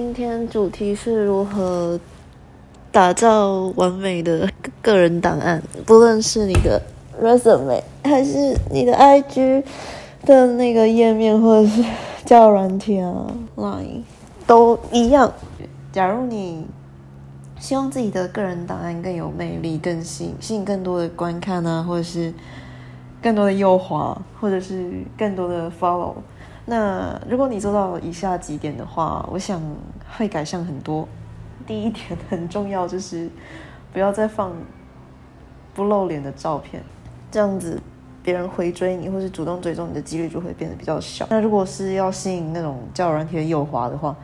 今天主题是如何打造完美的 个人档案，不论是你的 resume 还是你的 IG 的那个页面，或者是交友软体啊、Line 都一样。假如你希望自己的个人档案更有魅力、更吸引吸引更多的观看啊，或者是更多的右滑，或者是更多的 follow。那如果你做到以下几点的话，我想会改善很多。第一点很重要，就是不要再放不露脸的照片，这样子别人回追你或是主动追踪你的几率就会变得比较小。那如果是要吸引那种较软体的右滑的话，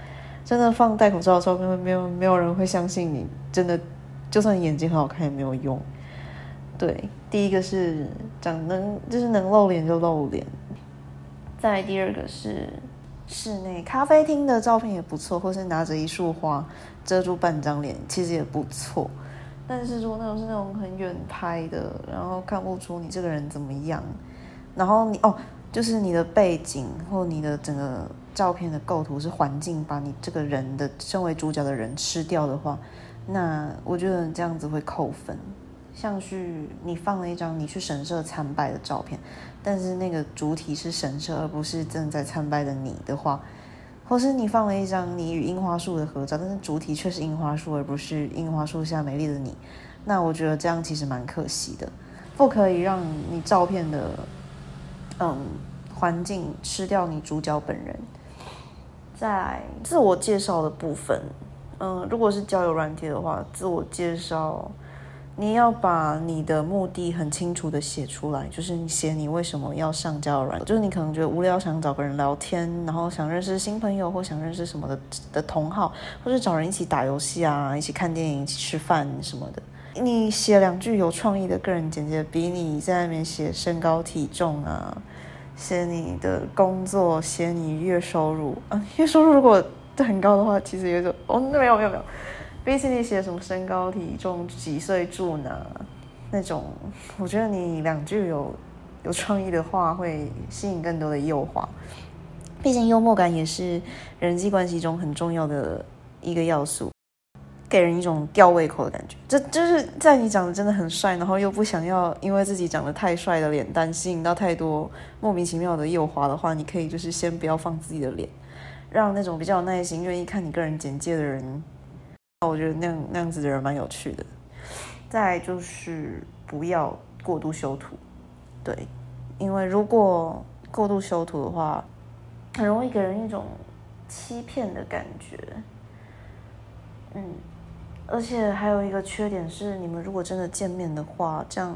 真的放戴口罩的照片，没有没有人会相信你。真的，就算眼睛很好看也没有用。对，第一个是长能就是能露脸就露脸。再第二个是室内咖啡厅的照片也不错，或是拿着一束花遮住半张脸，其实也不错。但是如果那种是那种很远拍的，然后看不出你这个人怎么样，然后你哦，就是你的背景或你的整个照片的构图是环境把你这个人的身为主角的人吃掉的话，那我觉得这样子会扣分。像是你放了一张你去神社参拜的照片，但是那个主体是神社，而不是正在参拜的你的话，或是你放了一张你与樱花树的合照，但是主体却是樱花树，而不是樱花树下美丽的你，那我觉得这样其实蛮可惜的，不可以让你照片的嗯环境吃掉你主角本人。在自我介绍的部分，嗯，如果是交友软体的话，自我介绍。你要把你的目的很清楚的写出来，就是你写你为什么要上交友软就是你可能觉得无聊，想找个人聊天，然后想认识新朋友，或想认识什么的的同好，或者找人一起打游戏啊，一起看电影，一起吃饭什么的。你写两句有创意的个人简介，比你在外面写身高体重啊，写你的工作，写你月收入啊，月收入如果很高的话，其实也就哦，那没有没有没有。比起你写什么身高体重几岁住哪那种，我觉得你两句有有创意的话，会吸引更多的诱惑。毕竟幽默感也是人际关系中很重要的一个要素，给人一种吊胃口的感觉。这就是在你长得真的很帅，然后又不想要因为自己长得太帅的脸蛋吸引到太多莫名其妙的诱惑的话，你可以就是先不要放自己的脸，让那种比较有耐心、愿意看你个人简介的人。我觉得那样那样子的人蛮有趣的。再就是不要过度修图，对，因为如果过度修图的话，很容易给人一种欺骗的感觉。嗯，而且还有一个缺点是，你们如果真的见面的话，这样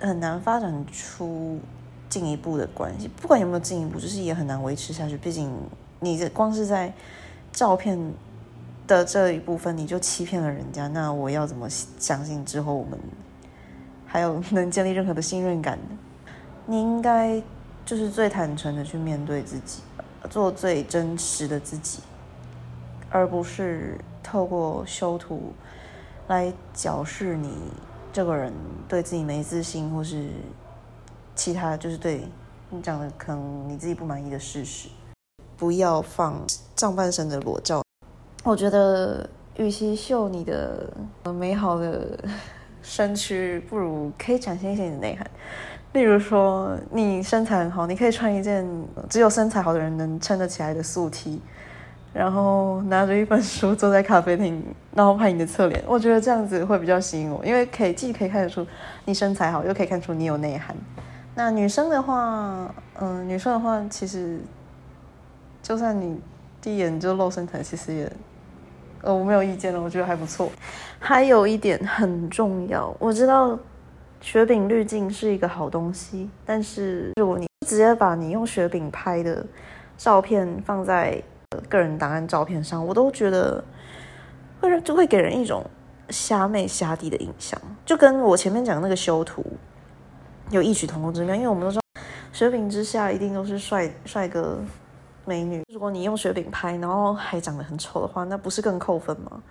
很难发展出进一步的关系。不管有没有进一步，就是也很难维持下去。毕竟你这光是在照片。的这一部分你就欺骗了人家，那我要怎么相信之后我们还有 能建立任何的信任感呢？你应该就是最坦诚的去面对自己，做最真实的自己，而不是透过修图来矫饰你这个人对自己没自信，或是其他就是对你讲的可能你自己不满意的事实。不要放上半身的裸照。我觉得，与其秀你的美好的 身躯，不如可以展现一些你的内涵。例如说，你身材很好，你可以穿一件只有身材好的人能撑得起来的素 T，然后拿着一本书坐在咖啡厅，然后拍你的侧脸。我觉得这样子会比较吸引我，因为可以既可以看得出你身材好，又可以看出你有内涵。那女生的话，嗯，女生的话，其实就算你第一眼就露身材，其实也。呃，我没有意见了，我觉得还不错。还有一点很重要，我知道雪饼滤镜是一个好东西，但是如果你直接把你用雪饼拍的照片放在个人档案照片上，我都觉得会让就会给人一种瞎妹瞎弟的印象，就跟我前面讲那个修图有异曲同工之妙，因为我们都知道雪饼之下一定都是帅帅哥。美女，如果你用雪饼拍，然后还长得很丑的话，那不是更扣分吗？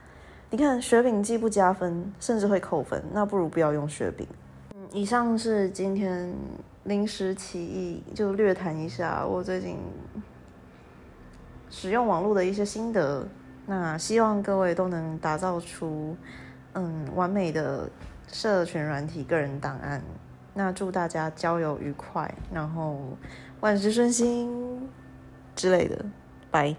你看雪饼既不加分，甚至会扣分，那不如不要用雪饼。嗯，以上是今天临时起意，就略谈一下我最近使用网络的一些心得。那希望各位都能打造出嗯完美的社群软体个人档案。那祝大家交友愉快，然后万事顺心之类的，拜。